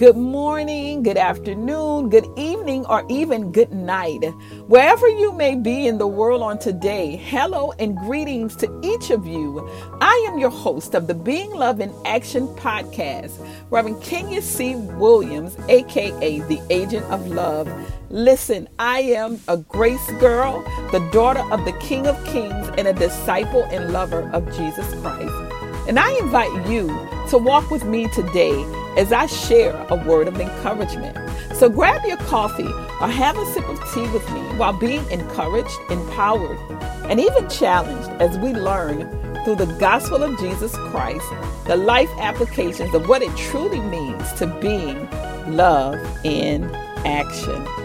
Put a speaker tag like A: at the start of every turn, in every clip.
A: good morning, good afternoon, good evening, or even good night. Wherever you may be in the world on today, hello and greetings to each of you. I am your host of the Being Love in Action podcast, Reverend Kenya C. Williams, aka the Agent of Love. Listen, I am a grace girl, the daughter of the King of Kings, and a disciple and lover of Jesus Christ. And I invite you to walk with me today as I share a word of encouragement. So grab your coffee or have a sip of tea with me while being encouraged, empowered, and even challenged as we learn through the gospel of Jesus Christ the life applications of what it truly means to being love in action.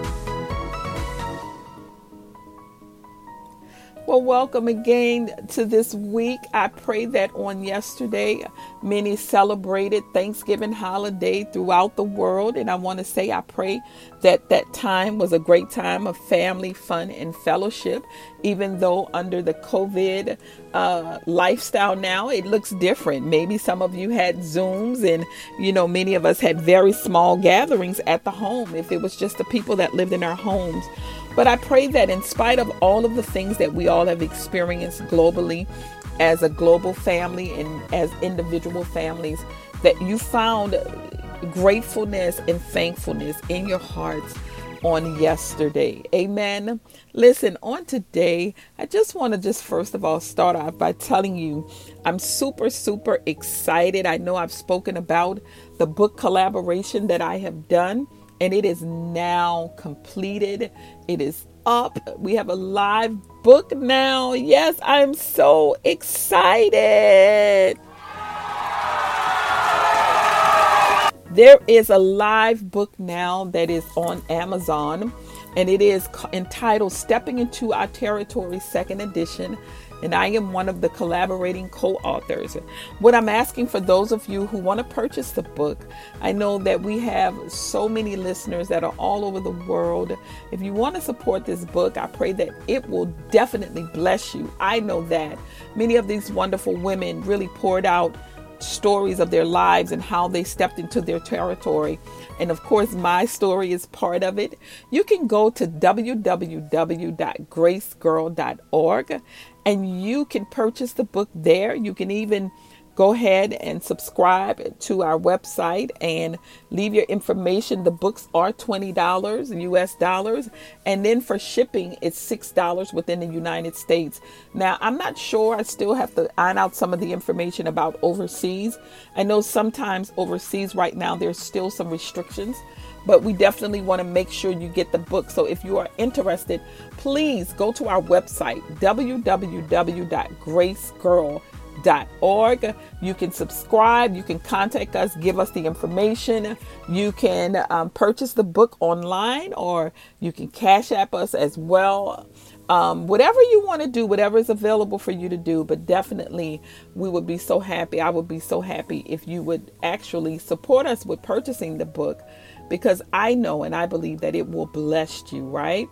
A: Well, welcome again to this week. I pray that on yesterday, many celebrated Thanksgiving holiday throughout the world. And I want to say, I pray that that time was a great time of family, fun, and fellowship. Even though under the COVID uh, lifestyle now, it looks different. Maybe some of you had Zooms, and you know, many of us had very small gatherings at the home if it was just the people that lived in our homes. But I pray that in spite of all of the things that we all have experienced globally as a global family and as individual families, that you found gratefulness and thankfulness in your hearts on yesterday. Amen. Listen, on today, I just want to just first of all start off by telling you I'm super, super excited. I know I've spoken about the book collaboration that I have done and it is now completed. It is up. We have a live book now. Yes, I'm so excited. There is a live book now that is on Amazon, and it is entitled Stepping into Our Territory, Second Edition and I am one of the collaborating co authors. What I'm asking for those of you who want to purchase the book, I know that we have so many listeners that are all over the world. If you want to support this book, I pray that it will definitely bless you. I know that many of these wonderful women really poured out stories of their lives and how they stepped into their territory. And of course, my story is part of it. You can go to www.gracegirl.org and you can purchase the book there. You can even go ahead and subscribe to our website and leave your information. The books are $20 US dollars, and then for shipping, it's $6 within the United States. Now, I'm not sure, I still have to iron out some of the information about overseas. I know sometimes overseas right now, there's still some restrictions but we definitely want to make sure you get the book. So if you are interested, please go to our website, www.gracegirl.org. You can subscribe, you can contact us, give us the information. You can um, purchase the book online or you can cash app us as well. Um, whatever you want to do, whatever is available for you to do, but definitely we would be so happy. I would be so happy if you would actually support us with purchasing the book because I know and I believe that it will bless you, right?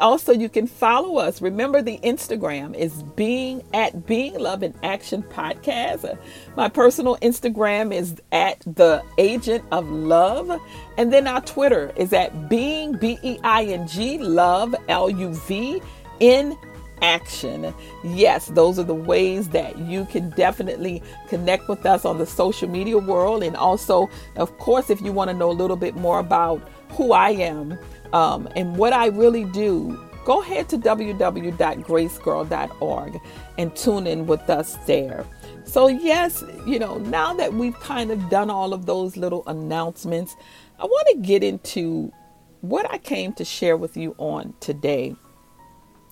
A: Also, you can follow us. Remember, the Instagram is being at Being Love in Action Podcast. My personal Instagram is at the Agent of Love. And then our Twitter is at Being B E I N G Love L U V in action. Yes, those are the ways that you can definitely connect with us on the social media world. And also, of course, if you want to know a little bit more about who I am um, and what I really do, go ahead to www.gracegirl.org and tune in with us there. So, yes, you know, now that we've kind of done all of those little announcements, I want to get into what I came to share with you on today.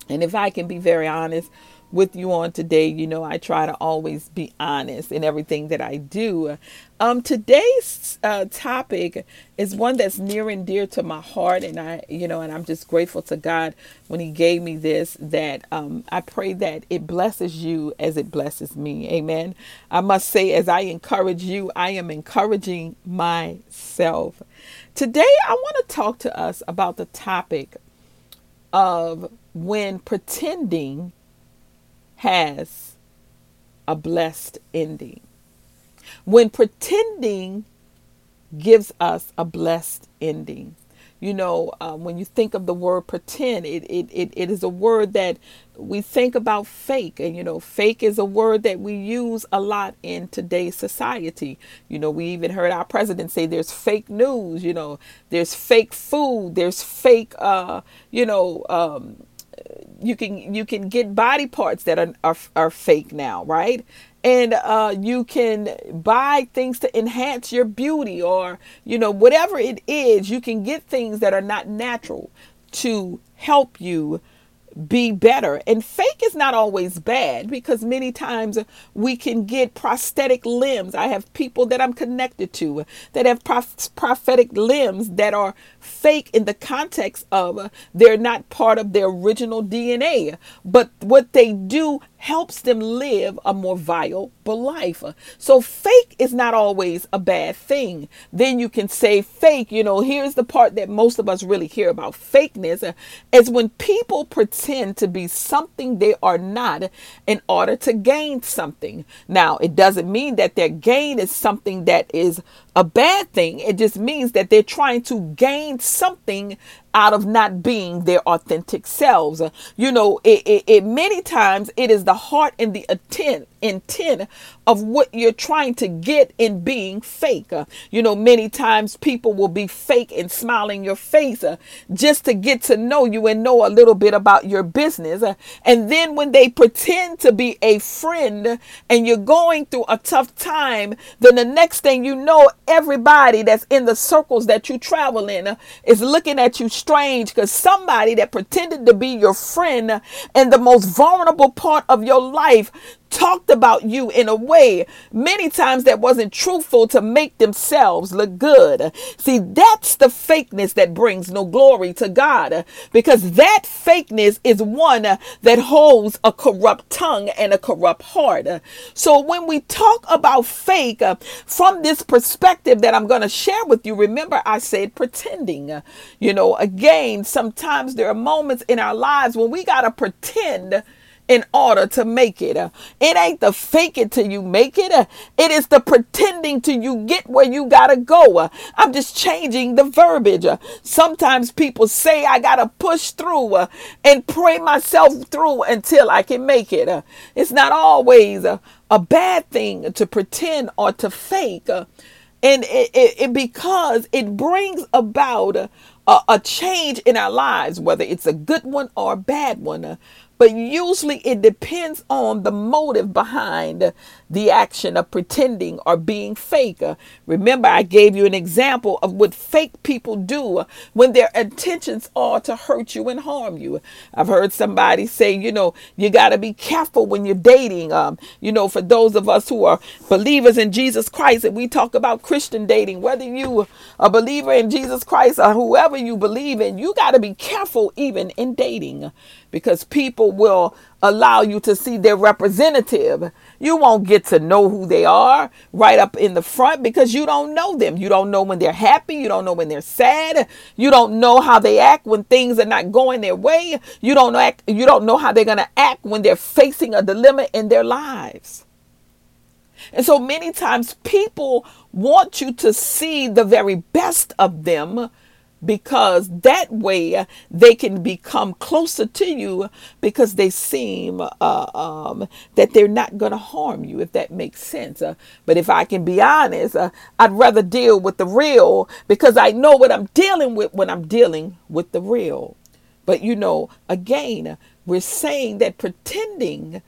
A: And if I can be very honest with you on today, you know, I try to always be honest in everything that I do. Um, today's uh, topic is one that's near and dear to my heart, and I, you know, and I'm just grateful to God when He gave me this. That um, I pray that it blesses you as it blesses me. Amen. I must say, as I encourage you, I am encouraging myself. Today, I want to talk to us about the topic of when pretending has a blessed ending. When pretending gives us a blessed ending. You know, um, when you think of the word pretend, it, it, it, it is a word that we think about fake. And, you know, fake is a word that we use a lot in today's society. You know, we even heard our president say there's fake news, you know, there's fake food, there's fake, uh, you know, um, you can you can get body parts that are are, are fake now, right? And uh, you can buy things to enhance your beauty, or you know whatever it is. You can get things that are not natural to help you be better. And fake is not always bad because many times we can get prosthetic limbs. I have people that I'm connected to that have prosthetic limbs that are fake in the context of uh, they're not part of their original DNA, but what they do helps them live a more viable life. So fake is not always a bad thing. Then you can say fake, you know, here's the part that most of us really hear about fakeness uh, is when people pretend to be something they are not in order to gain something. Now, it doesn't mean that their gain is something that is a bad thing. It just means that they're trying to gain something out of not being their authentic selves. You know, it, it, it, many times it is the heart and the intent intent of what you're trying to get in being fake. Uh, you know, many times people will be fake and smiling your face uh, just to get to know you and know a little bit about your business. Uh, and then when they pretend to be a friend and you're going through a tough time, then the next thing you know, everybody that's in the circles that you travel in is looking at you strange because somebody that pretended to be your friend and the most vulnerable part of your life talked about you in a way many times that wasn't truthful to make themselves look good. See, that's the fakeness that brings no glory to God because that fakeness is one that holds a corrupt tongue and a corrupt heart. So when we talk about fake uh, from this perspective that I'm going to share with you, remember I said pretending. You know, again, sometimes there are moments in our lives when we got to pretend in order to make it. Uh, it ain't the fake it till you make it. Uh, it is the pretending till you get where you gotta go. Uh, I'm just changing the verbiage. Uh, sometimes people say I gotta push through uh, and pray myself through until I can make it. Uh, it's not always a, bad thing to pretend or to fake. And it, it, it because it brings about a, a change in our lives, whether it's a good one or a bad one. But usually it depends on the motive behind the action of pretending or being fake. Remember, I gave you an example of what fake people do when their intentions are to hurt you and harm you. I've heard somebody say, you know, you got to be careful when you're dating. Um, you know, for those of us who are believers in Jesus Christ, and we talk about Christian dating, whether you are a believer in Jesus Christ or whoever you believe in, you got to be careful even in dating because people will allow you to see their representative. You won't get to know who they are right up in the front because you don't know them. You don't know when they're happy. You don't know when they're sad. You don't know how they act when things are not going their way. You don't know act, you don't know how they're going to act when they're facing a dilemma in their lives. And so many times people want you to see the very best of them because that way they can become closer to you because they seem uh, um, that they're not going to harm you, if that makes sense. Uh, but if I can be honest, uh, I'd rather deal with the real because I know what I'm dealing with when I'm dealing with the real. But you know, again, we're saying that pretending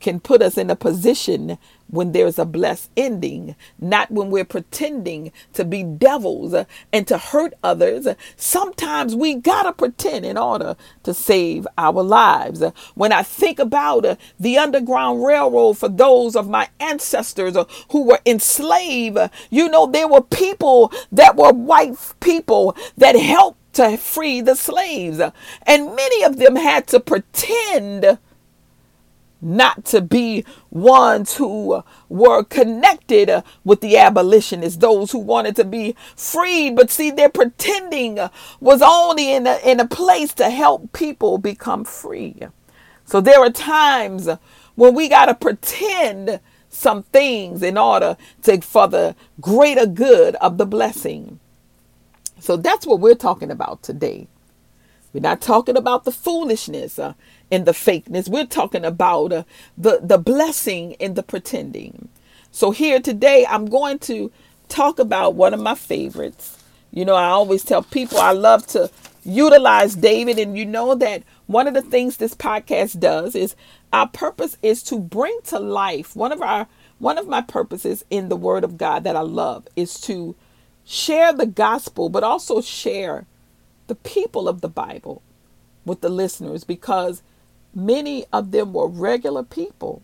A: can put us in a position when there's a blessed ending, not when we're pretending to be devils and to hurt others. Sometimes we gotta pretend in order to save our lives. When I think about uh, the Underground Railroad for those of my ancestors uh, who were enslaved, you know, there were people that were white people that helped to free the slaves, and many of them had to pretend not to be ones who were connected with the abolitionists, those who wanted to be freed. But see, their pretending was only in a, in a place to help people become free. So there are times when we got to pretend some things in order to for the greater good of the blessing. So that's what we're talking about today. We're not talking about the foolishness uh, and the fakeness. We're talking about uh, the the blessing in the pretending. So here today, I'm going to talk about one of my favorites. You know, I always tell people I love to utilize David, and you know that one of the things this podcast does is our purpose is to bring to life one of our one of my purposes in the Word of God that I love is to share the gospel, but also share the people of the Bible with the listeners because many of them were regular people.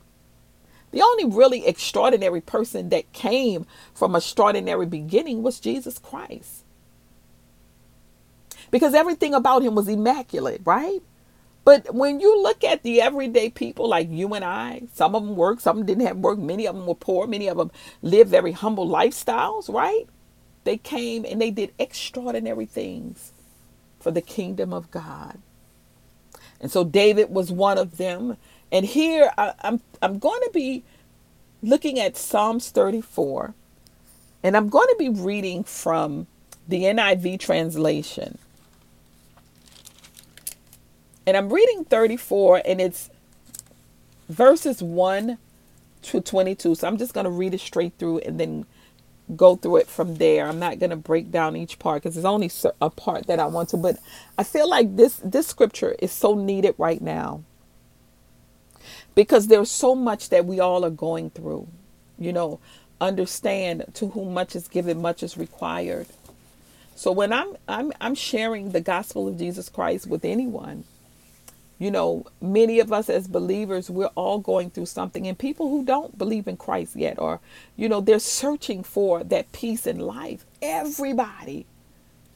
A: The only really extraordinary person that came from extraordinary beginning was Jesus Christ. Because everything about him was immaculate, right? But when you look at the everyday people like you and I, some of them worked, some didn't have work, many of them were poor, many of them lived very humble lifestyles, right? They came and they did extraordinary things for the kingdom of God. And so David was one of them. And here I, I'm I'm going to be looking at Psalms 34, and I'm going to be reading from the NIV translation. And I'm reading 34, and it's verses 1 to 22. So I'm just going to read it straight through and then go through it from there. I'm not going to break down each part because there's only a part that I want to, but I feel like this this scripture is so needed right now. Because there's so much that we all are going through. You know, understand to whom much is given, much is required. So when I'm I'm I'm sharing the gospel of Jesus Christ with anyone, you know, many of us as believers, we're all going through something. And people who don't believe in Christ yet, or, you know, they're searching for that peace in life. Everybody.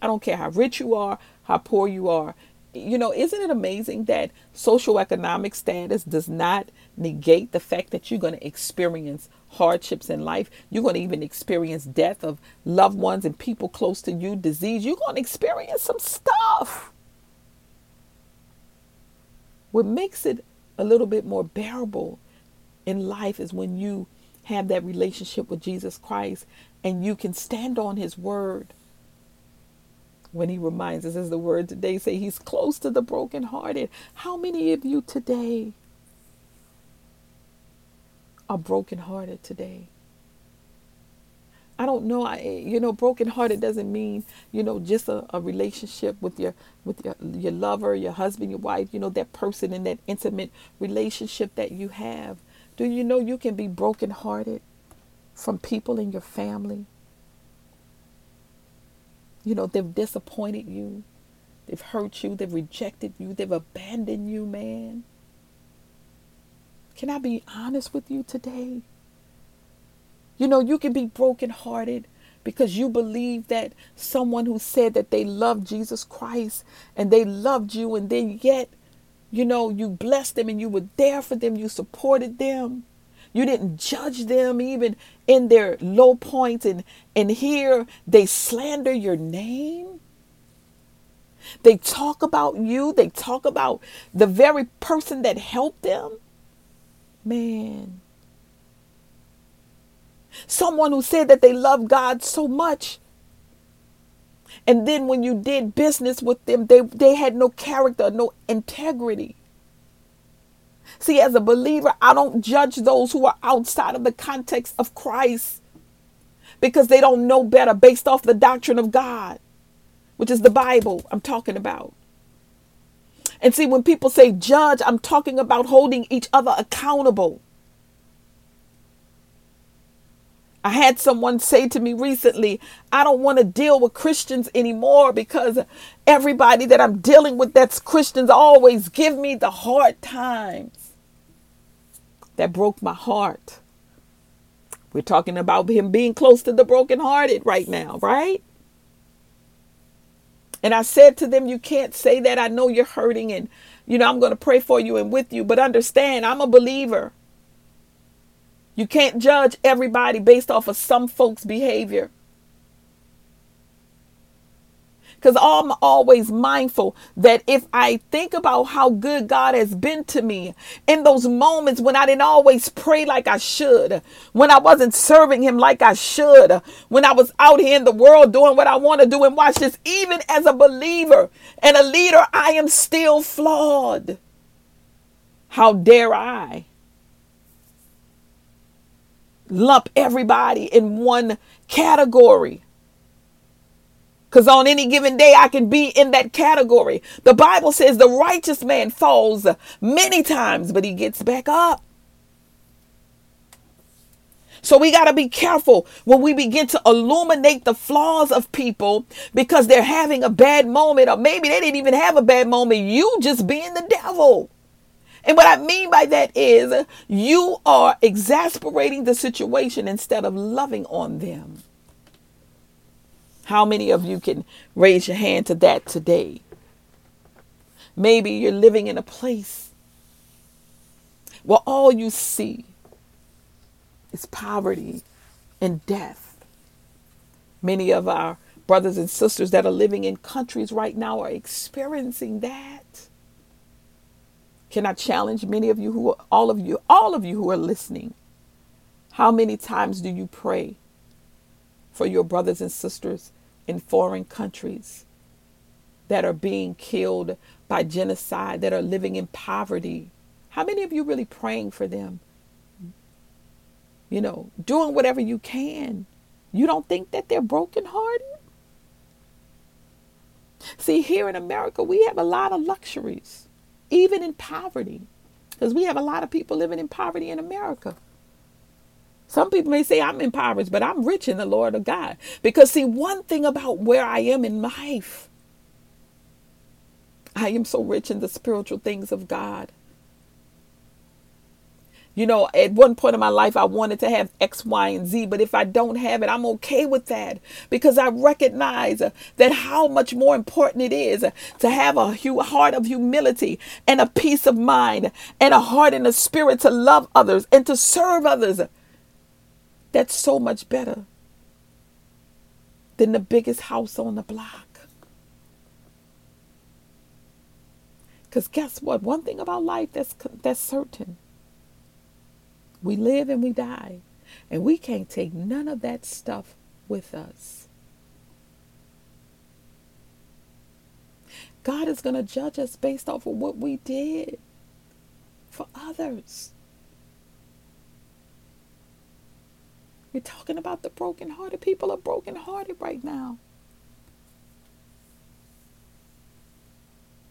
A: I don't care how rich you are, how poor you are. You know, isn't it amazing that social economic status does not negate the fact that you're going to experience hardships in life? You're going to even experience death of loved ones and people close to you, disease. You're going to experience some stuff. What makes it a little bit more bearable in life is when you have that relationship with Jesus Christ and you can stand on his word. When he reminds us, as the word today say, he's close to the brokenhearted. How many of you today are brokenhearted today? I don't know. I you know, brokenhearted doesn't mean you know just a, a relationship with your with your your lover, your husband, your wife. You know that person in that intimate relationship that you have. Do you know you can be brokenhearted from people in your family? You know they've disappointed you, they've hurt you, they've rejected you, they've abandoned you, man. Can I be honest with you today? You know, you can be brokenhearted because you believe that someone who said that they loved Jesus Christ and they loved you, and then yet, you know, you blessed them and you were there for them, you supported them. You didn't judge them even in their low points, and, and here they slander your name. They talk about you, they talk about the very person that helped them. Man, Someone who said that they love God so much. And then when you did business with them, they, they had no character, no integrity. See, as a believer, I don't judge those who are outside of the context of Christ because they don't know better based off the doctrine of God, which is the Bible I'm talking about. And see, when people say judge, I'm talking about holding each other accountable. I had someone say to me recently, I don't want to deal with Christians anymore because everybody that I'm dealing with that's Christians always give me the hard times. That broke my heart. We're talking about him being close to the brokenhearted right now, right? And I said to them, You can't say that. I know you're hurting, and you know, I'm going to pray for you and with you, but understand, I'm a believer. You can't judge everybody based off of some folks' behavior. Because I'm always mindful that if I think about how good God has been to me in those moments when I didn't always pray like I should, when I wasn't serving Him like I should, when I was out here in the world doing what I want to do, and watch this, even as a believer and a leader, I am still flawed. How dare I lump everybody in one category? Because on any given day, I can be in that category. The Bible says the righteous man falls many times, but he gets back up. So we got to be careful when we begin to illuminate the flaws of people because they're having a bad moment, or maybe they didn't even have a bad moment. You just being the devil. And what I mean by that is you are exasperating the situation instead of loving on them. How many of you can raise your hand to that today? Maybe you're living in a place where all you see is poverty and death. Many of our brothers and sisters that are living in countries right now are experiencing that. Can I challenge many of you who are, all of you, all of you who are listening? How many times do you pray for your brothers and sisters in foreign countries that are being killed by genocide, that are living in poverty. How many of you really praying for them? You know, doing whatever you can. You don't think that they're brokenhearted? See, here in America, we have a lot of luxuries, even in poverty, because we have a lot of people living in poverty in America. Some people may say I'm impoverished, but I'm rich in the Lord of God. Because, see, one thing about where I am in life, I am so rich in the spiritual things of God. You know, at one point in my life, I wanted to have X, Y, and Z, but if I don't have it, I'm okay with that because I recognize that how much more important it is to have a heart of humility and a peace of mind and a heart and a spirit to love others and to serve others that's so much better than the biggest house on the block. Because guess what? One thing about life that's, that's certain we live and we die, and we can't take none of that stuff with us. God is going to judge us based off of what we did for others. We're talking about the brokenhearted. People are brokenhearted right now.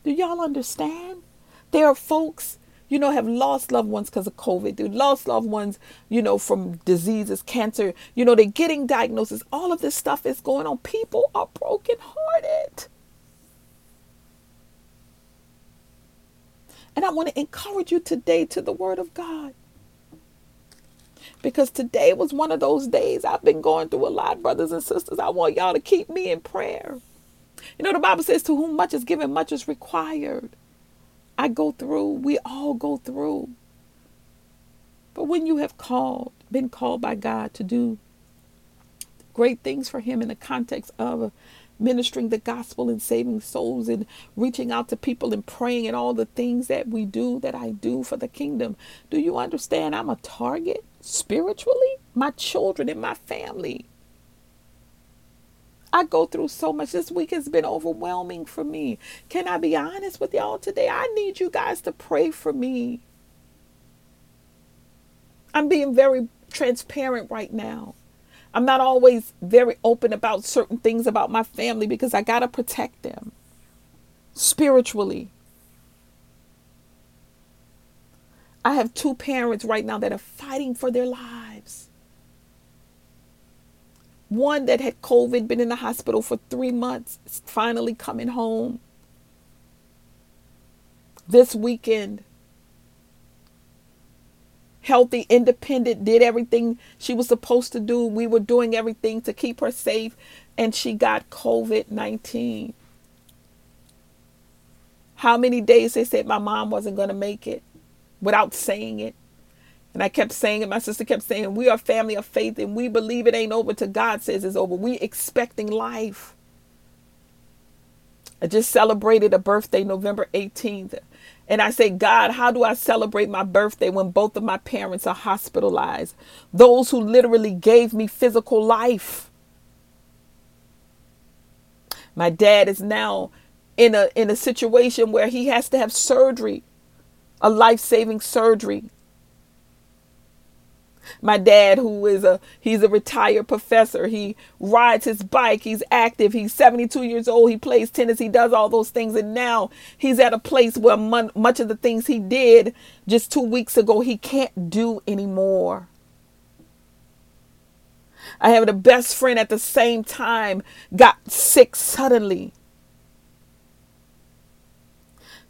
A: Do y'all understand? There are folks, you know, have lost loved ones because of COVID. They lost loved ones, you know, from diseases, cancer. You know, they're getting diagnosis. All of this stuff is going on. People are brokenhearted. And I want to encourage you today to the Word of God because today was one of those days I've been going through a lot, brothers and sisters. I want y'all to keep me in prayer. You know, the Bible says, To whom much is given, much is required. I go through, we all go through. But when you have called, been called by God to do great things for Him in the context of ministering the gospel and saving souls and reaching out to people and praying and all the things that we do, that I do for the kingdom, do you understand I'm a target? spiritually, my children and my family. I go through so much. This week has been overwhelming for me. Can I be honest with y'all today? I need you guys to pray for me. I'm being very transparent right now. I'm not always very open about certain things about my family because I got to protect them spiritually. I have two parents right now that are fighting for their lives. One that had COVID, been in the hospital for three months, finally coming home. This weekend, healthy, independent, did everything she was supposed to do. We were doing everything to keep her safe, and she got COVID 19. How many days they said my mom wasn't going to make it? without saying it. And I kept saying it. My sister kept saying, We are family of faith and we believe it ain't over till God says it's over. We expecting life. I just celebrated a birthday November 18th. And I say, God, how do I celebrate my birthday when both of my parents are hospitalized? Those who literally gave me physical life. My dad is now in a in a situation where he has to have surgery, a life-saving surgery. My dad, who is a he's a retired professor, he rides his bike, he's active, he's 72 years old, he plays tennis, he does all those things, and now he's at a place where much of the things he did just two weeks ago he can't do anymore. I have the best friend at the same time got sick suddenly.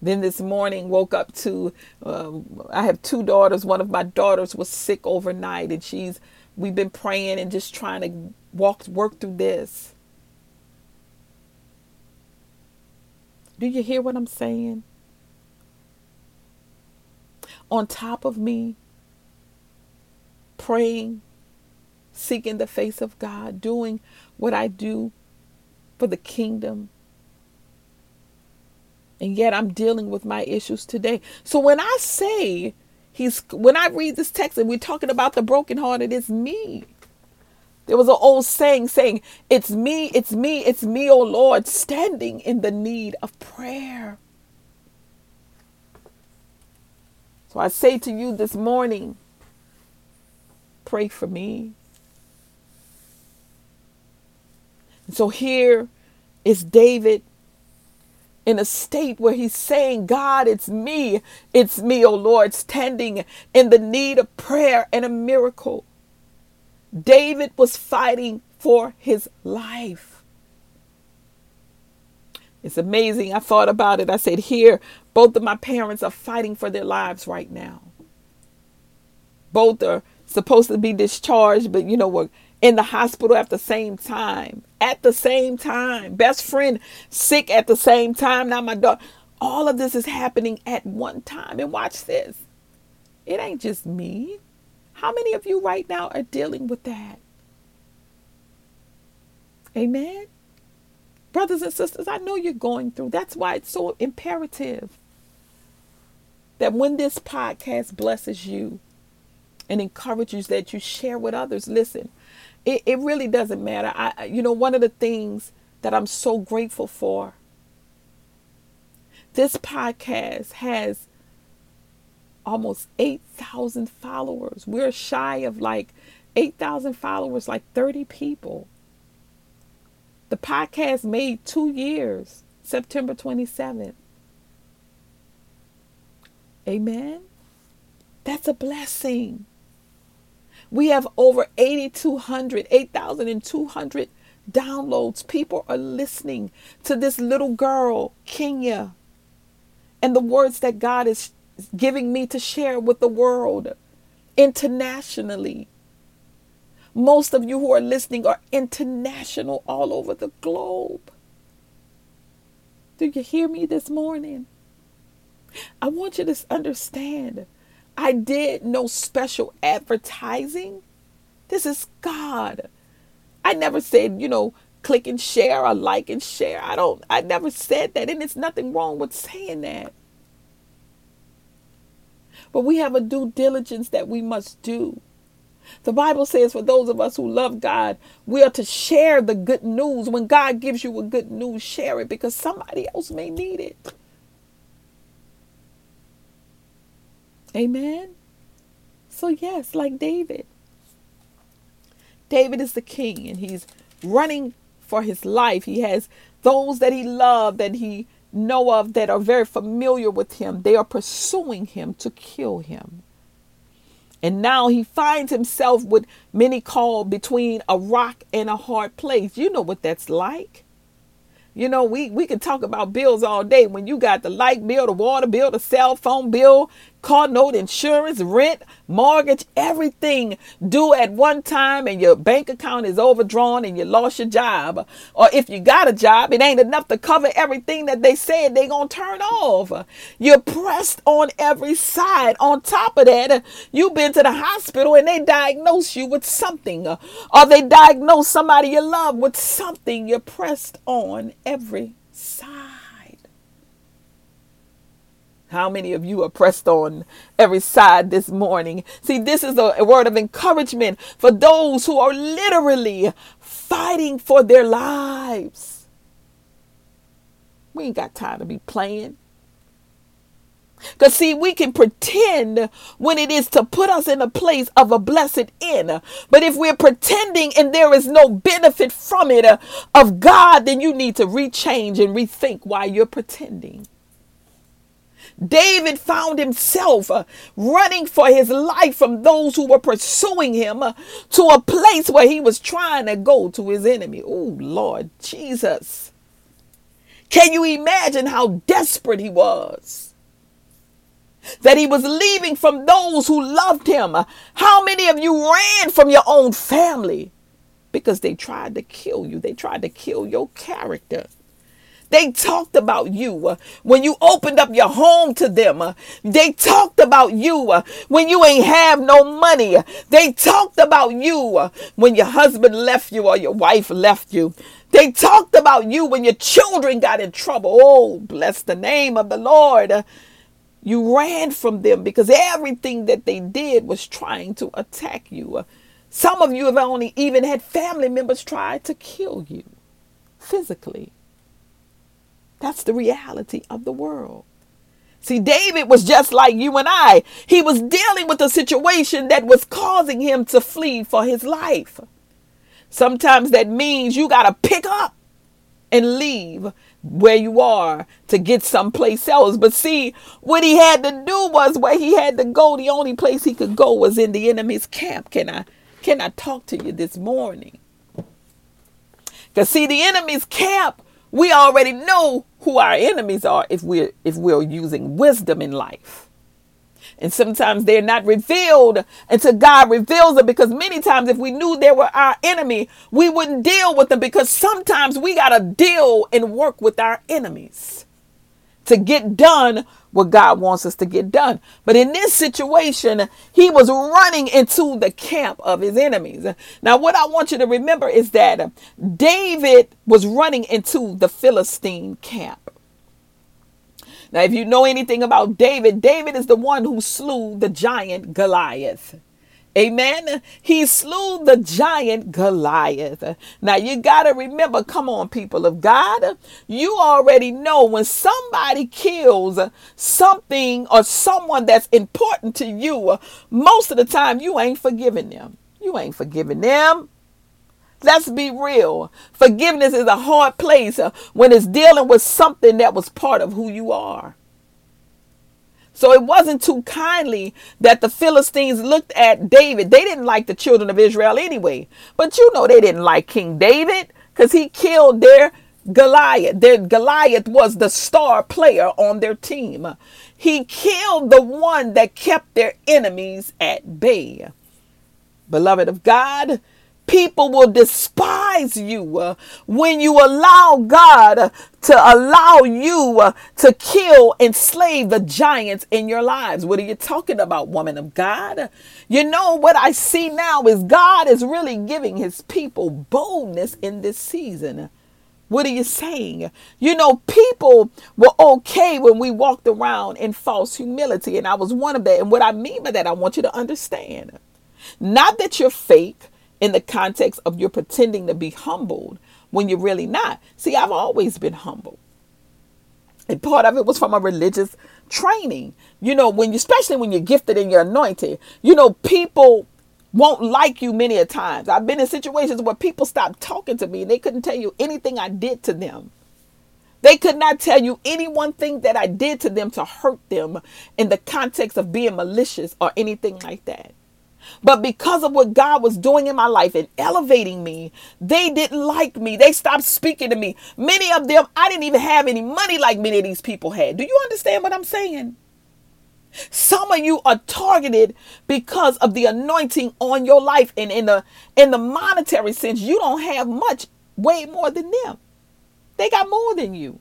A: Then this morning, woke up to, uh, I have two daughters. One of my daughters was sick overnight, and she's, we've been praying and just trying to walk, work through this. Do you hear what I'm saying? On top of me praying, seeking the face of God, doing what I do for the kingdom, and yet I'm dealing with my issues today. So when I say he's when I read this text and we're talking about the brokenhearted, it's me. There was an old saying saying, It's me, it's me, it's me, oh Lord, standing in the need of prayer. So I say to you this morning, pray for me. And so here is David in a state where he's saying, God, it's me, it's me, oh Lord, standing in the need of prayer and a miracle. David was fighting for his life. It's amazing. I thought about it. I said, Here, both of my parents are fighting for their lives right now. Both are supposed to be discharged, but you know, we're in the hospital at the same time. At the same time. Best friend sick at the same time. Now my daughter. All of this is happening at one time. And watch this. It ain't just me. How many of you right now are dealing with that? Amen. Brothers and sisters, I know you're going through. That's why it's so imperative that when this podcast blesses you and encourages that you share with others, listen, it, it really doesn't matter. I, you know, one of the things that I'm so grateful for, this podcast has almost 8,000 followers. We're shy of like 8,000 followers, like 30 people. The podcast made two years, September 27th. Amen. That's a blessing. We have over 8,200, 8,200 downloads. People are listening to this little girl, Kenya, and the words that God is giving me to share with the world internationally. Most of you who are listening are international all over the globe. Do you hear me this morning? I want you to understand I did no special advertising. This is God. I never said, you know, click and share or like and share. I don't, I never said that. And it's nothing wrong with saying that. But we have a due diligence that we must do. The Bible says for those of us who love God, we are to share the good news. When God gives you a good news, share it because somebody else may need it. Amen. So, yes, like David. David is the king and he's running for his life. He has those that he loved that he know of that are very familiar with him. They are pursuing him to kill him. And now he finds himself with many called between a rock and a hard place. You know what that's like. You know, we, we can talk about bills all day. When you got the light bill, the water bill, the cell phone bill, car note, insurance, rent, mortgage, everything due at one time and your bank account is overdrawn and you lost your job. Or if you got a job, it ain't enough to cover everything that they said they gonna turn off. You're pressed on every side. On top of that, you've been to the hospital and they diagnose you with something. Or they diagnose somebody you love with something. You're pressed on every side. How many of you are pressed on every side this morning? See, this is a, word of encouragement for those who are literally fighting for their lives. We ain't got time to be playing. Because, see, we can pretend when it is to put us in a place of a blessed end. But if we're pretending and there is no benefit from it uh, of God, then you need to rechange and rethink why you're pretending. David found himself uh, running for his life from those who were pursuing him uh, to a place where he was trying to go to his enemy. Oh, Lord Jesus. Can you imagine how desperate he was? That he was leaving from those who loved him. How many of you ran from your own family because they tried to kill you? They tried to kill your character. They talked about you uh, when you opened up your home to them. Uh, they talked about you uh, when you ain't have no money. They talked about you when your husband left you or your wife left you. They talked about you when your children got in trouble. Oh, bless the name of the Lord. You ran from them because everything that they did was trying to attack you. Some of you have only even had family members try to kill you physically. That's the reality of the world. See, David was just like you and I. He was dealing with a situation that was causing him to flee for his life. Sometimes that means you got to pick up and leave where you are to get someplace else. But see, what he had to do was where he had to go. The only place he could go was in the enemy's camp. Can I can I talk to you this morning? Because see, the enemy's camp we already know who our enemies are if we're if we're using wisdom in life. And sometimes they're not revealed until God reveals them because many times if we knew they were our enemy, we wouldn't deal with them because sometimes we got to deal and work with our enemies to get done what God wants us to get done. But in this situation, he was running into the camp of his enemies. Now, what I want you to remember is that David was running into the Philistine camp. Now, if you know anything about David, David is the one who slew the giant Goliath. Amen. He slew the giant Goliath. Now you got to remember, come on, people of God, you already know when somebody kills something or someone that's important to you, most of the time you ain't forgiving them. You ain't forgiving them. Let's be real. Forgiveness is a hard place when it's dealing with something that was part of who you are. So it wasn't too kindly that the Philistines looked at David. They didn't like the children of Israel anyway. But you know they didn't like King David because he killed their Goliath. Their Goliath was the star player on their team. He killed the one that kept their enemies at bay. Beloved of God, People will despise you uh, when you allow God to allow you uh, to kill and slay the giants in your lives. What are you talking about, woman of God? You know what I see now is God is really giving his people boldness in this season. What are you saying? You know, people were okay when we walked around in false humility, and I was one of that. And what I mean by that, I want you to understand. Not that you're fake, in the context of you're pretending to be humbled when you're really not. See, I've always been humble. And part of it was from a religious training. You know, when you especially when you're gifted and you're anointed, you know, people won't like you many a times. I've been in situations where people stopped talking to me and they couldn't tell you anything I did to them. They could not tell you any one thing that I did to them to hurt them in the context of being malicious or anything like that. But because of what God was doing in my life and elevating me, they didn't like me. They stopped speaking to me. Many of them, I didn't even have any money like many of these people had. Do you understand what I'm saying? Some of you are targeted because of the anointing on your life and in the in the monetary sense, you don't have much, way more than them. They got more than you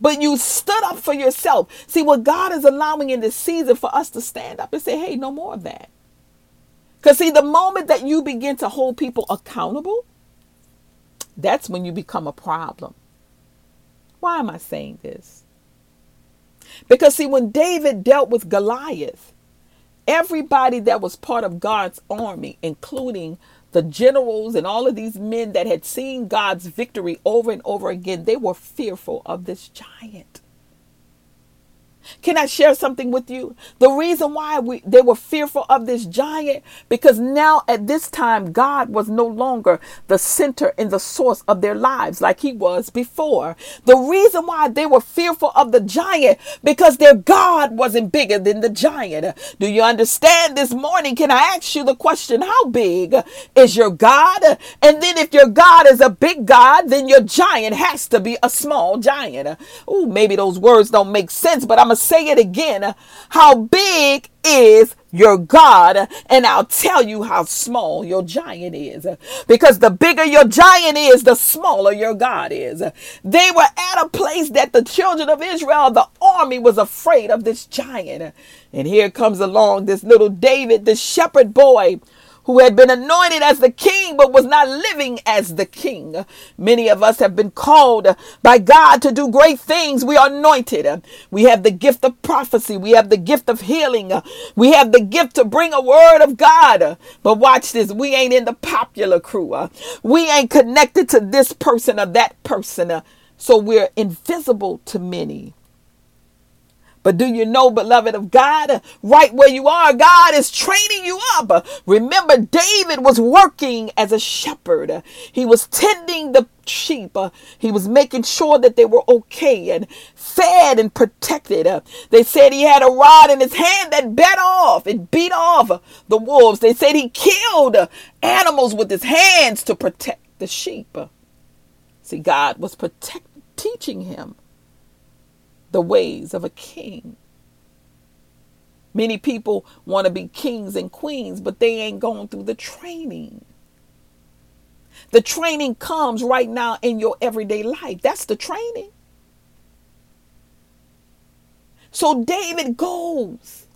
A: but you stood up for yourself. See, what God is allowing in this season for us to stand up and say, hey, no more of that. Because, see, the moment that you begin to hold people accountable, that's when you become a problem. Why am I saying this? Because, see, when David dealt with Goliath, everybody that was part of God's army, including the generals and all of these men that had seen God's victory over and over again, they were fearful of this giant. Can I share something with you? The reason why we, they were fearful of this giant, because now at this time, God was no longer the center and the source of their lives like he was before. The reason why they were fearful of the giant, because their God wasn't bigger than the giant. Do you understand this morning? Can I ask you the question, how big is your God? And then if your God is a big God, then your giant has to be a small giant. Oh, maybe those words don't make sense, but I'm say it again. How big is your God? And I'll tell you how small your giant is. Because the bigger your giant is, the smaller your God is. They were at a place that the children of Israel, the army, was afraid of this giant. And here comes along this little David, this shepherd boy who had been anointed as the king but was not living as the king. Many of us have been called by God to do great things. We are anointed. We have the gift of prophecy. We have the gift of healing. We have the gift to bring a word of God. But watch this. We ain't in the popular crew. We ain't connected to this person or that person. So we're invisible to many. But do you know, beloved of God, right where you are, God is training you up. Remember, David was working as a shepherd, he was tending the sheep. he was making sure that they were okay and fed and protected. they said he had a rod in his hand that bet off it beat off the wolves. They said he killed animals with his hands to protect the sheep. See, God was protect, teaching him the ways of a king. Many people want to be kings and queens, but they ain't going through the training. The training comes right now in your everyday life. That's the training. So David goes.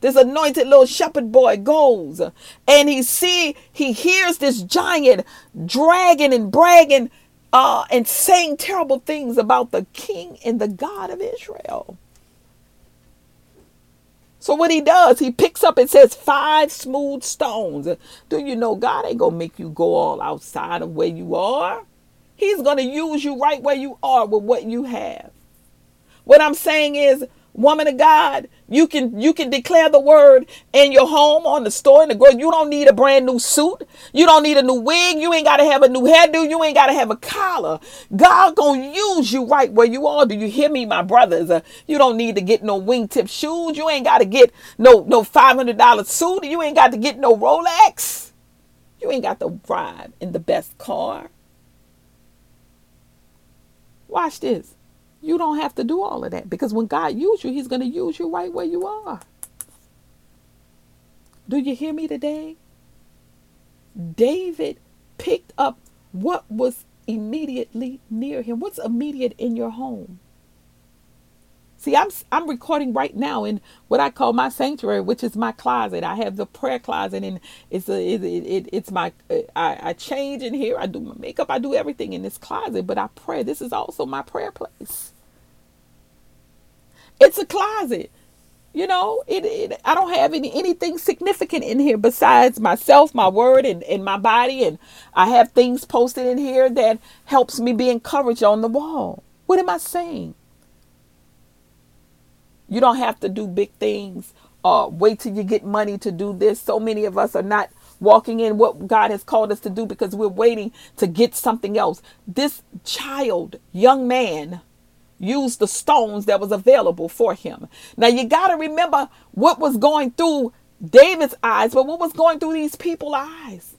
A: This anointed little shepherd boy goes and he see he hears this giant dragging and bragging uh, and saying terrible things about the king and the God of Israel. So what he does, he picks up and says five smooth stones. Do you know God ain't gonna make you go all outside of where you are? He's gonna use you right where you are with what you have. What I'm saying is woman of God, you can you can declare the word in your home, on the store, in the grocery. You don't need a brand new suit. You don't need a new wig. You ain't got to have a new hairdo. You ain't got to have a collar. God gonna use you right where you are. Do you hear me, my brothers? Uh, you don't need to get no wingtip shoes. You ain't got to get no no five hundred dollar suit. You ain't got to get no Rolex. You ain't got to ride in the best car. Watch this. You don't have to do all of that because when God uses you, He's going to use you right where you are. Do you hear me today? David picked up what was immediately near him. What's immediate in your home? See, I'm I'm recording right now in what I call my sanctuary, which is my closet. I have the prayer closet, and it's a it, it, it's my I, I change in here. I do my makeup. I do everything in this closet, but I pray. This is also my prayer place. It's a closet. You know, it, it I don't have any anything significant in here besides myself, my word, and, and my body. And I have things posted in here that helps me be encouraged on the wall. What am I saying? You don't have to do big things or wait till you get money to do this. So many of us are not walking in what God has called us to do because we're waiting to get something else. This child, young man, used the stones that was available for him. Now you got to remember what was going through David's eyes, but what was going through these people's eyes.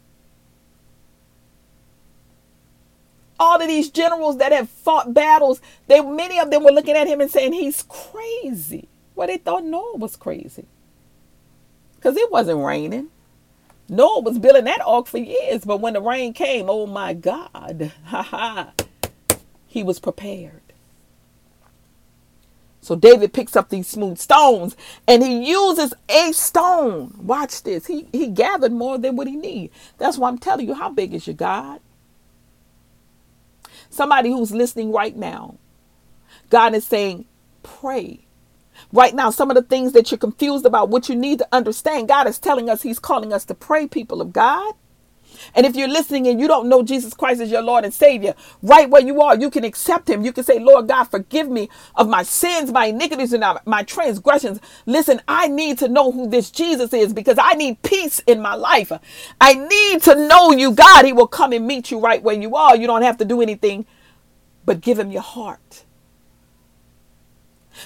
A: All of these generals that have fought battles, they many of them were looking at him and saying he's crazy. Well, they thought Noah was crazy. Because it wasn't raining. Noah was building that ark for years, but when the rain came, oh my God, ha ha, he was prepared. So David picks up these smooth stones and he uses a stone. Watch this. He he gathered more than what he need. That's why I'm telling you how big is your God? Somebody who's listening right now. God is saying, pray. Right now, some of the things that you're confused about, what you need to understand, God is telling us He's calling us to pray, people of God. And if you're listening and you don't know Jesus Christ as your Lord and Savior, right where you are, you can accept Him. You can say, Lord God, forgive me of my sins, my iniquities, and my transgressions. Listen, I need to know who this Jesus is because I need peace in my life. I need to know you, God. He will come and meet you right where you are. You don't have to do anything but give Him your heart.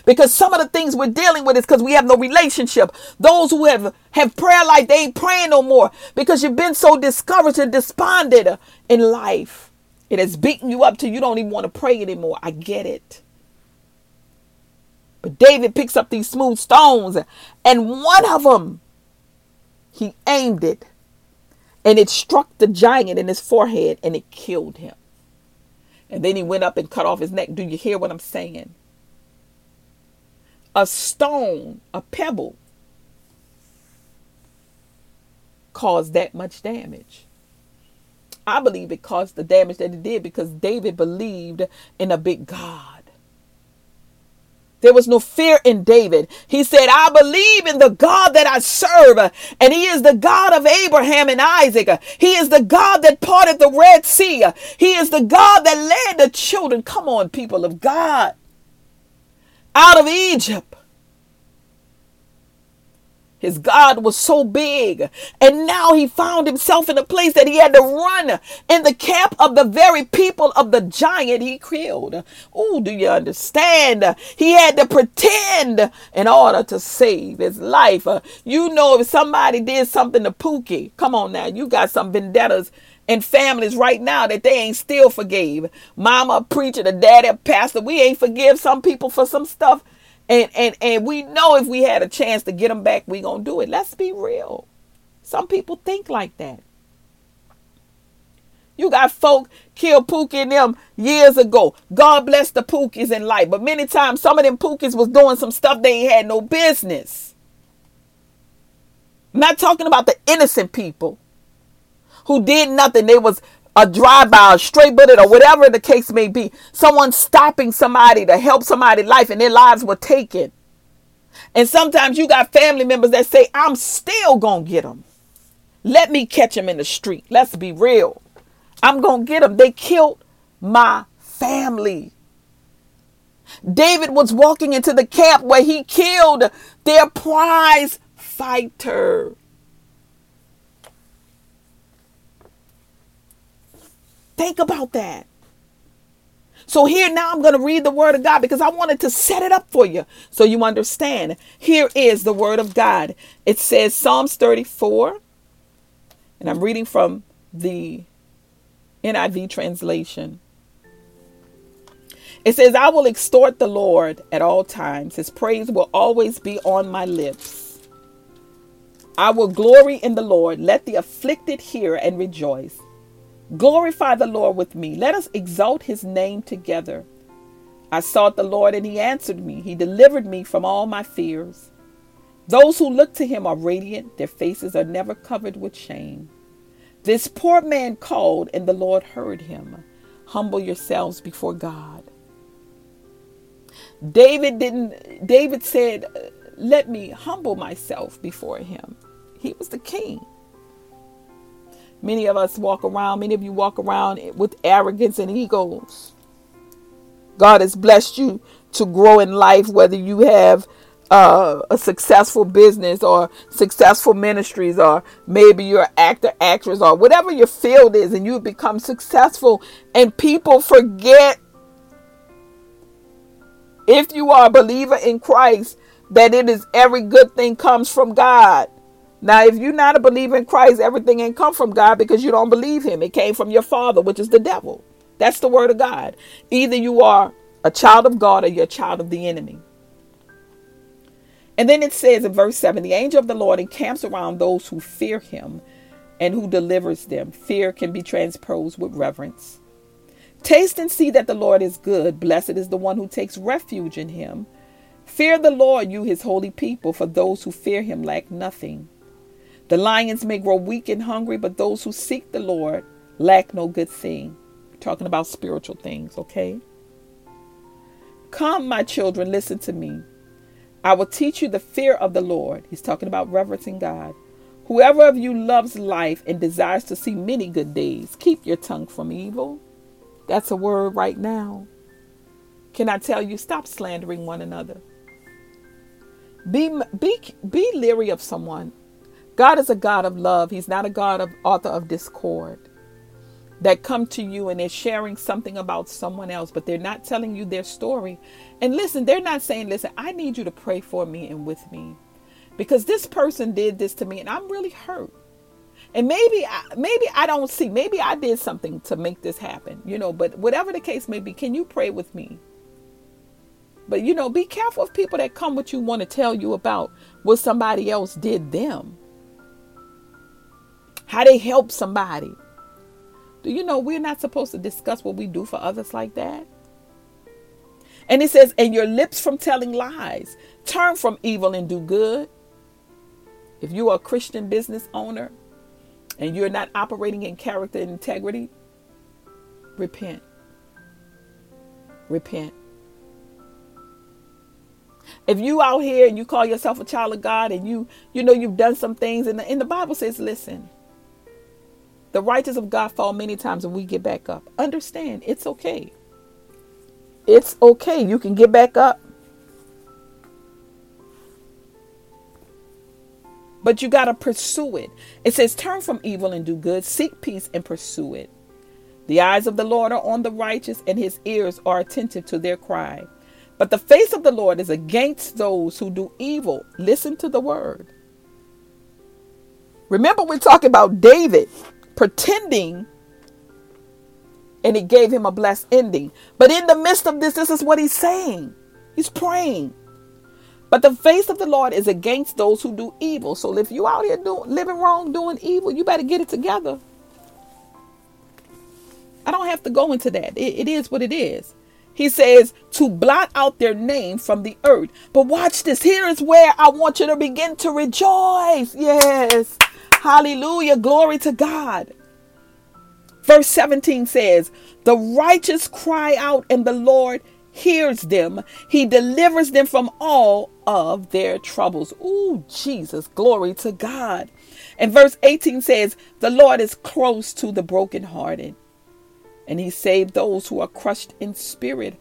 A: Because some of the things we're dealing with is because we have no relationship. Those who have, have prayer life, they ain't praying no more because you've been so discouraged and despondent in life. It has beaten you up till you don't even want to pray anymore. I get it. But David picks up these smooth stones, and one of them, he aimed it, and it struck the giant in his forehead, and it killed him. And then he went up and cut off his neck. Do you hear what I'm saying? A stone, a pebble, caused that much damage. I believe it caused the damage that it did because David believed in a big God. There was no fear in David. He said, I believe in the God that I serve. And he is the God of Abraham and Isaac. He is the God that parted the Red Sea. He is the God that led the children. Come on, people of God out of Egypt. His God was so big. And now he found himself in a place that he had to run in the camp of the very people of the giant he killed. Oh, do you understand? He had to pretend in order to save his life. you know, if somebody did something to Pookie, come on now, you got some vendettas in families right now that they ain't still forgave. Mama preacher, the daddy pastor, we ain't forgive some people for some stuff. And and and we know if we had a chance to get them back, we gonna do it. Let's be real. Some people think like that. You got folk kill Pookie and them years ago. God bless the Pookies in life. But many times some of them Pookies was doing some stuff they ain't had no business. I'm not talking about the innocent people who did nothing. They was a drive-by, a straight bullet, or whatever the case may be. Someone stopping somebody to help somebody's life and their lives were taken. And sometimes you got family members that say, I'm still to get them. Let me catch them in the street. Let's be real. I'm to get them. They killed my family. David was walking into the camp where he killed their prize fighter. Think about that. So here now I'm going to read the word of God because I wanted to set it up for you so you understand. Here is the word of God. It says Psalms 34 and I'm reading from the NIV translation. It says, I will extort the Lord at all times. His praise will always be on my lips. I will glory in the Lord. Let the afflicted hear and rejoice. Glorify the Lord with me. Let us exalt his name together. I sought the Lord and he answered me. He delivered me from all my fears. Those who look to him are radiant, their faces are never covered with shame. This poor man called and the Lord heard him. Humble yourselves before God. David didn't David said, "Let me humble myself before him." He was the king. Many of us walk around, many of you walk around with arrogance and egos. God has blessed you to grow in life, whether you have uh, a successful business or successful ministries, or maybe you're an actor, actress, or whatever your field is, and you've become successful, and people forget if you are a believer in Christ that it is every good thing comes from God. Now, if you're not a believer in Christ, everything ain't come from God because you don't believe him. It came from your father, which is the devil. That's the word of God. Either you are a child of God or you're a child of the enemy. And then it says in verse 7 the angel of the Lord encamps around those who fear him and who delivers them. Fear can be transposed with reverence. Taste and see that the Lord is good. Blessed is the one who takes refuge in him. Fear the Lord, you his holy people, for those who fear him lack nothing. The lions may grow weak and hungry, but those who seek the Lord lack no good thing. We're talking about spiritual things, okay? Come, my children, listen to me. I will teach you the fear of the Lord. He's talking about reverencing God. Whoever of you loves life and desires to see many good days, keep your tongue from evil. That's a word right now. Can I tell you, stop slandering one another? Be, be, be leery of someone. God is a God of love. He's not a God of author of discord that come to you and they're sharing something about someone else, but they're not telling you their story. And listen, they're not saying, listen, I need you to pray for me and with me because this person did this to me and I'm really hurt. And maybe maybe I don't see, maybe I did something to make this happen, you know, but whatever the case may be, can you pray with me? But you know, be careful of people that come what you want to tell you about what somebody else did them. How they help somebody. Do you know we're not supposed to discuss what we do for others like that? And it says, and your lips from telling lies. Turn from evil and do good. If you are a Christian business owner and you're not operating in character and integrity, repent. Repent. If you out here and you call yourself a child of God and you you know you've done some things and the, and the Bible says, listen, the righteous of God fall many times and we get back up. Understand, it's okay. It's okay. You can get back up. But you got to pursue it. It says, Turn from evil and do good, seek peace and pursue it. The eyes of the Lord are on the righteous, and his ears are attentive to their cry. But the face of the Lord is against those who do evil. Listen to the word. Remember, we're talking about David pretending, and it gave him a blessed ending. But in the midst of this, this is what he's saying. He's praying. But the face of the Lord is against those who do evil. So if you out here doing living wrong, doing evil, you better get it together. I don't have to go into that. it, it is what it is. He says to blot out their name from the earth. But watch this. Here is where I want you to begin to rejoice. Yes. Hallelujah. Glory to God. Verse 17 says, The righteous cry out, and the Lord hears them. He delivers them from all of their troubles. Ooh, Jesus, glory to God. And verse 18 says, The Lord is close to the brokenhearted, and he saved those who are crushed in spirit.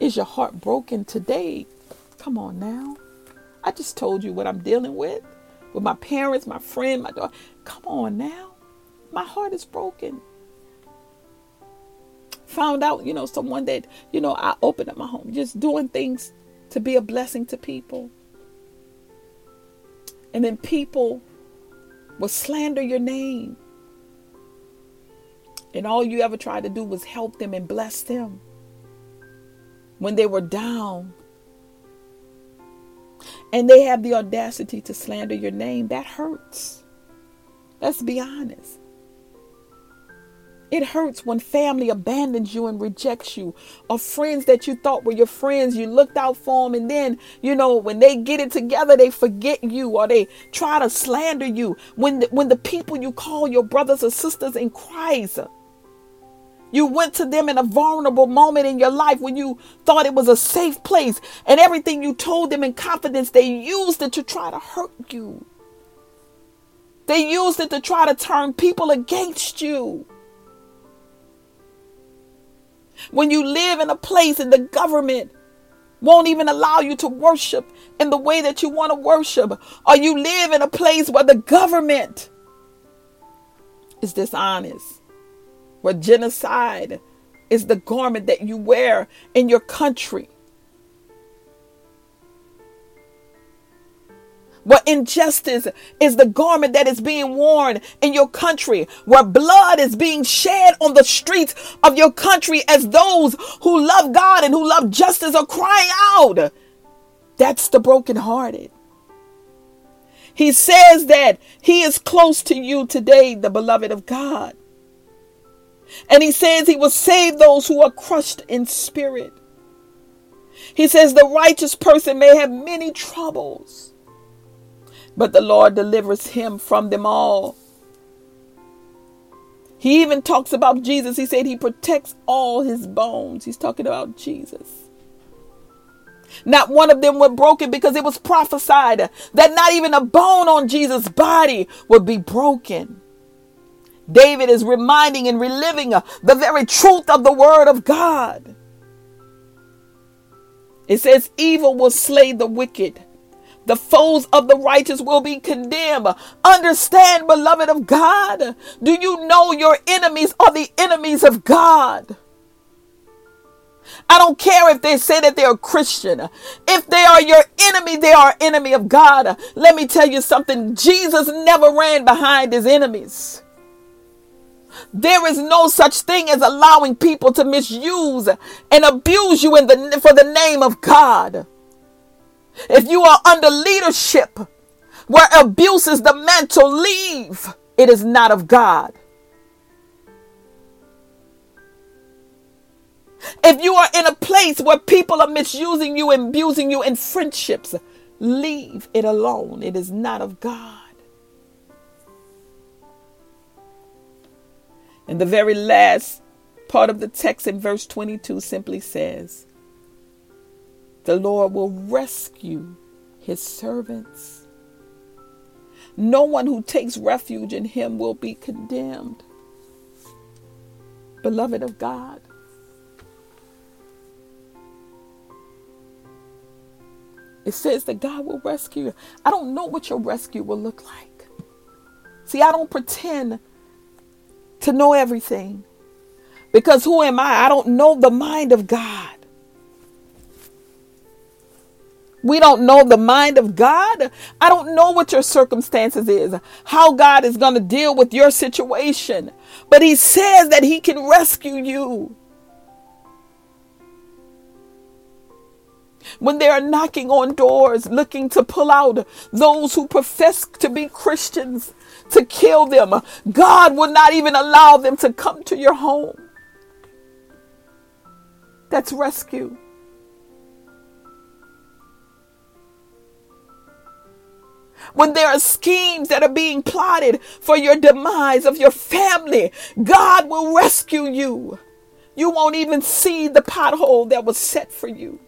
A: Is your heart broken today? Come on now. I just told you what I'm dealing with with my parents, my friend, my daughter. Come on now. My heart is broken found out, you know, someone that, you know, I opened up my home, just doing things to be a blessing to people. And then people will slander your name. And all you ever tried to do was help them and bless them when they were down. And they have the audacity to slander your name. That hurts. Let's be honest. It hurts when family abandons you and rejects you, or friends that you thought were your friends, you looked out for them, and then, you know, when they get it together, they forget you or they try to slander you. When the, when the people you call your brothers or sisters in Christ, you went to them in a vulnerable moment in your life when you thought it was a safe place, and everything you told them in confidence, they used it to try to hurt you. They used it to try to turn people against you. When you live in a place and the government won't even allow you to worship in the way that you want to worship, or you live in a place where the government is dishonest, where genocide is the garment that you wear in your country. where injustice is the garment that is being worn in your country, where blood is being shed on the streets of your country as those who love God and who love justice are crying out. That's the brokenhearted. He says that he is close to you today, the beloved of God. And he says he will save those who are crushed in spirit. He says the righteous person may have many troubles but the Lord delivers him from them all. He even talks about Jesus. He said he protects all his bones. He's talking about Jesus. Not one of them were broken because it was prophesied that not even a bone on Jesus' body would be broken. David is reminding and reliving uh, the very truth of the word of God. It says, Evil will slay the wicked. The foes of the righteous will be condemned. Understand, beloved of God. Do you know your enemies are the enemies of God? I don't care if they say that they're Christian. If they are your enemy, they are enemy of God. Let me tell you something. Jesus never ran behind his enemies. There is no such thing as allowing people to misuse and abuse you in the, for the name of God. If you are under leadership where abuse is the mantle, leave. It is not of God. If you are in a place where people are misusing you abusing you in friendships, leave it alone. It is not of God. And the very last part of the text in verse 22 simply says, The Lord will rescue his servants. No one who takes refuge in him will be condemned. Beloved of God, It says that God will rescue you. I don't know what your rescue will look like. See, I don't pretend to know everything because who am I? I don't know the mind of God. We don't know the mind of God. I don't know what your circumstances is, how God is going to deal with your situation. But he says that he can rescue you. when they are knocking on doors looking to pull out those who profess to be Christians to kill them, God will not even allow them to come to your home. That's rescue. when there are schemes that are being plotted for your demise of your family, God will rescue you. You won't even see the pothole that was set for you.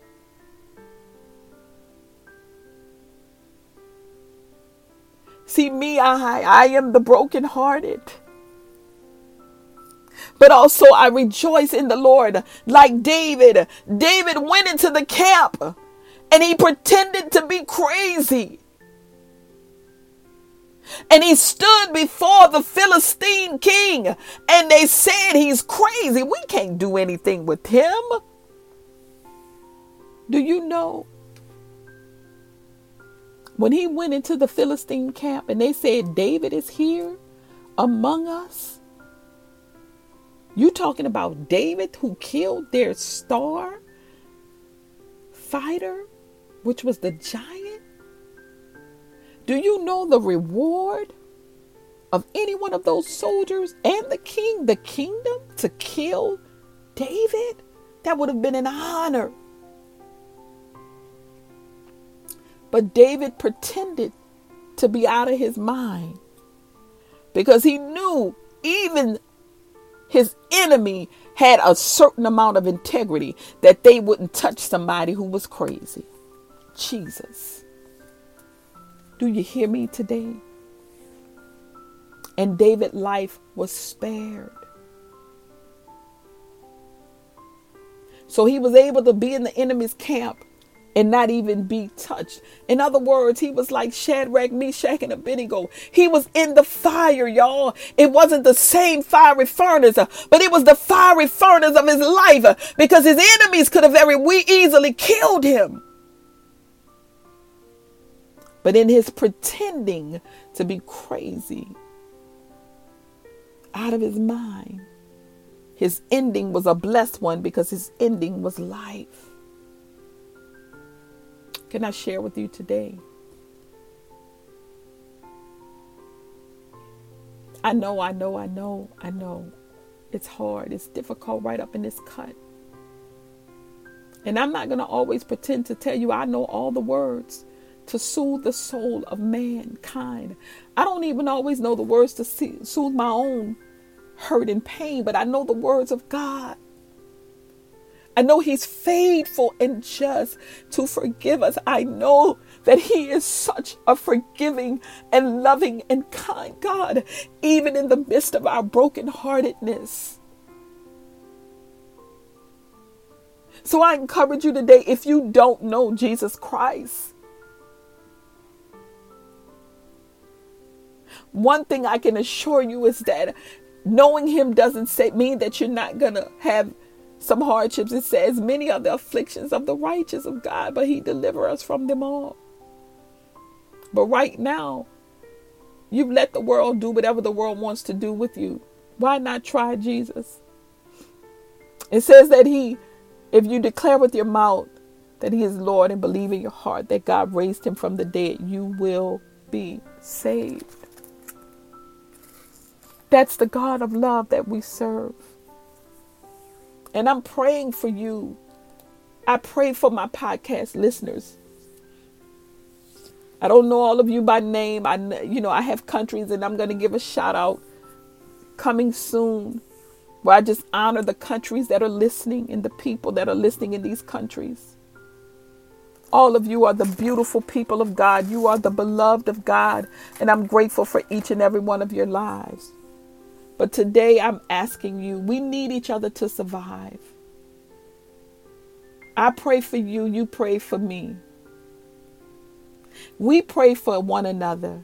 A: See, me, I, I am the brokenhearted. But also, I rejoice in the Lord. Like David, David went into the camp and he pretended to be crazy. And he stood before the Philistine king, and they said he's crazy. We can't do anything with him. Do you know when he went into the Philistine camp and they said, David is here among us. You talking about David who killed their star fighter, which was the giant? Do you know the reward of any one of those soldiers and the king, the kingdom, to kill David? That would have been an honor. But David pretended to be out of his mind because he knew even his enemy had a certain amount of integrity that they wouldn't touch somebody who was crazy. Jesus. Do you hear me today? And David's life was spared. So he was able to be in the enemy's camp and not even be touched. In other words, he was like Shadrach, Meshach, and Abednego. He was in the fire, y'all. It wasn't the same fiery furnace, uh, but it was the fiery furnace of his life uh, because his enemies could have very easily killed him. But in his pretending to be crazy, out of his mind, his ending was a blessed one because his ending was life. Can I share with you today? I know, I know, I know, I know. It's hard. It's difficult right up in this cut. And I'm not going to always pretend to tell you I know all the words to soothe the soul of mankind. I don't even always know the words to soothe my own hurt and pain, but I know the words of God. I know He's faithful and just to forgive us. I know that He is such a forgiving and loving and kind God, even in the midst of our brokenheartedness. So I encourage you today if you don't know Jesus Christ, one thing I can assure you is that knowing Him doesn't say, mean that you're not going to have some hardships. It says, Many are the afflictions of the righteous of God, but He deliver us from them all. But right now, you've let the world do whatever the world wants to do with you. Why not try Jesus? It says that He, if you declare with your mouth that He is Lord and believe in your heart that God raised Him from the dead, you will be saved. That's the God of love that we serve. And I'm praying for you. I pray for my podcast listeners. I don't know all of you by name. I you know, I have countries and I'm going to give a shout out coming soon where I just honor the countries that are listening and the people that are listening in these countries. All of you are the beautiful people of God. You are the beloved of God. And I'm grateful for each and every one of your lives. But today I'm asking you, we need each other to survive. I pray for you, you pray for me. We pray for one another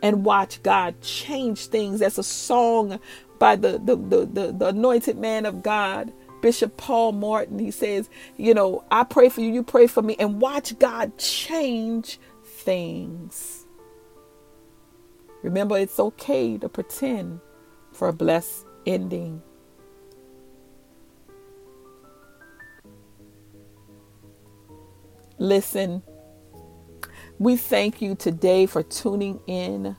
A: and watch God change things. That's a song by the, the, the, the, the anointed man of God, Bishop Paul Morton. He says, You know, I pray for you, you pray for me, and watch God change things. Remember, it's okay to pretend for a blessed ending. Listen, we thank you today for tuning in.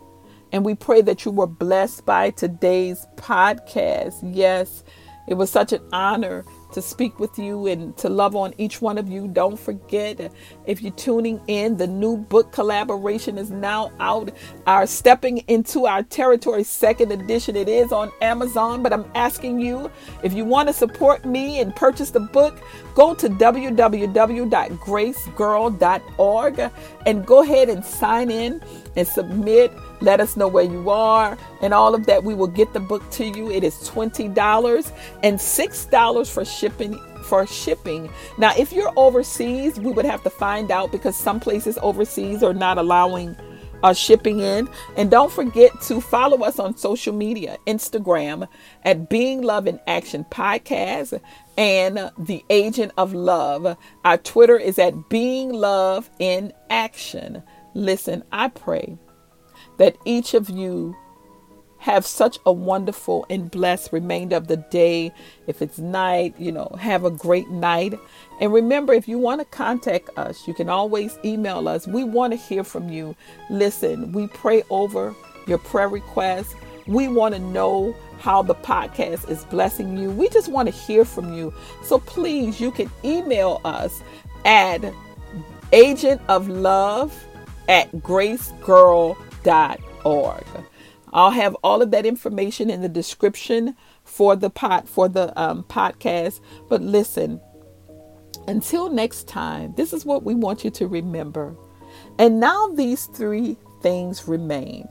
A: And we pray that you were blessed by today's podcast. Yes, it was such an honor to speak with you and to love on each one of you. Don't forget, if you're tuning in, the new book collaboration is now out. Our Stepping into Our Territory second edition. It is on Amazon, but I'm asking you if you want to support me and purchase the book, go to www.gracegirl.org and go ahead and sign in and submit. Let us know where you are and all of that. We will get the book to you. It is $20 and $6 for shipping for shipping. Now, if you're overseas, we would have to find out because some places overseas are not allowing uh, shipping in. And don't forget to follow us on social media Instagram at Being Love in Action Podcast and The Agent of Love. Our Twitter is at Being Love in Action. Listen, I pray that each of you have such a wonderful and blessed remainder of the day. If it's night, you know, have a great night. And remember, if you want to contact us, you can always email us. We want to hear from you. Listen, we pray over your prayer requests. We want to know how the podcast is blessing you. We just want to hear from you. So please, you can email us at agent of love at gracegirl.org. I'll have all of that information in the description for the pot for the um, podcast. But listen, until next time, this is what we want you to remember. And now these three things remain: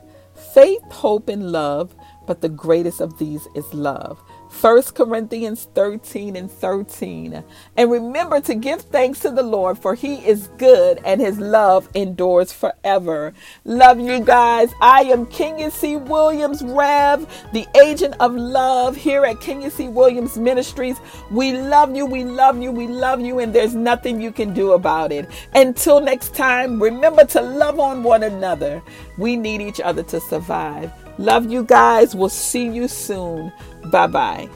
A: faith, hope, and love. But the greatest of these is love. 1 Corinthians 13 and 13. And remember to give thanks to the Lord, for he is good and his love endures forever. Love you guys. I am Kenya C. Williams, Rev, the agent of love here at Kenya C. Williams Ministries. We love you, we love you, we love you, and there's nothing you can do about it. Until next time, remember to love on one another. We need each other to survive. Love you guys. We'll see you soon. Bye bye.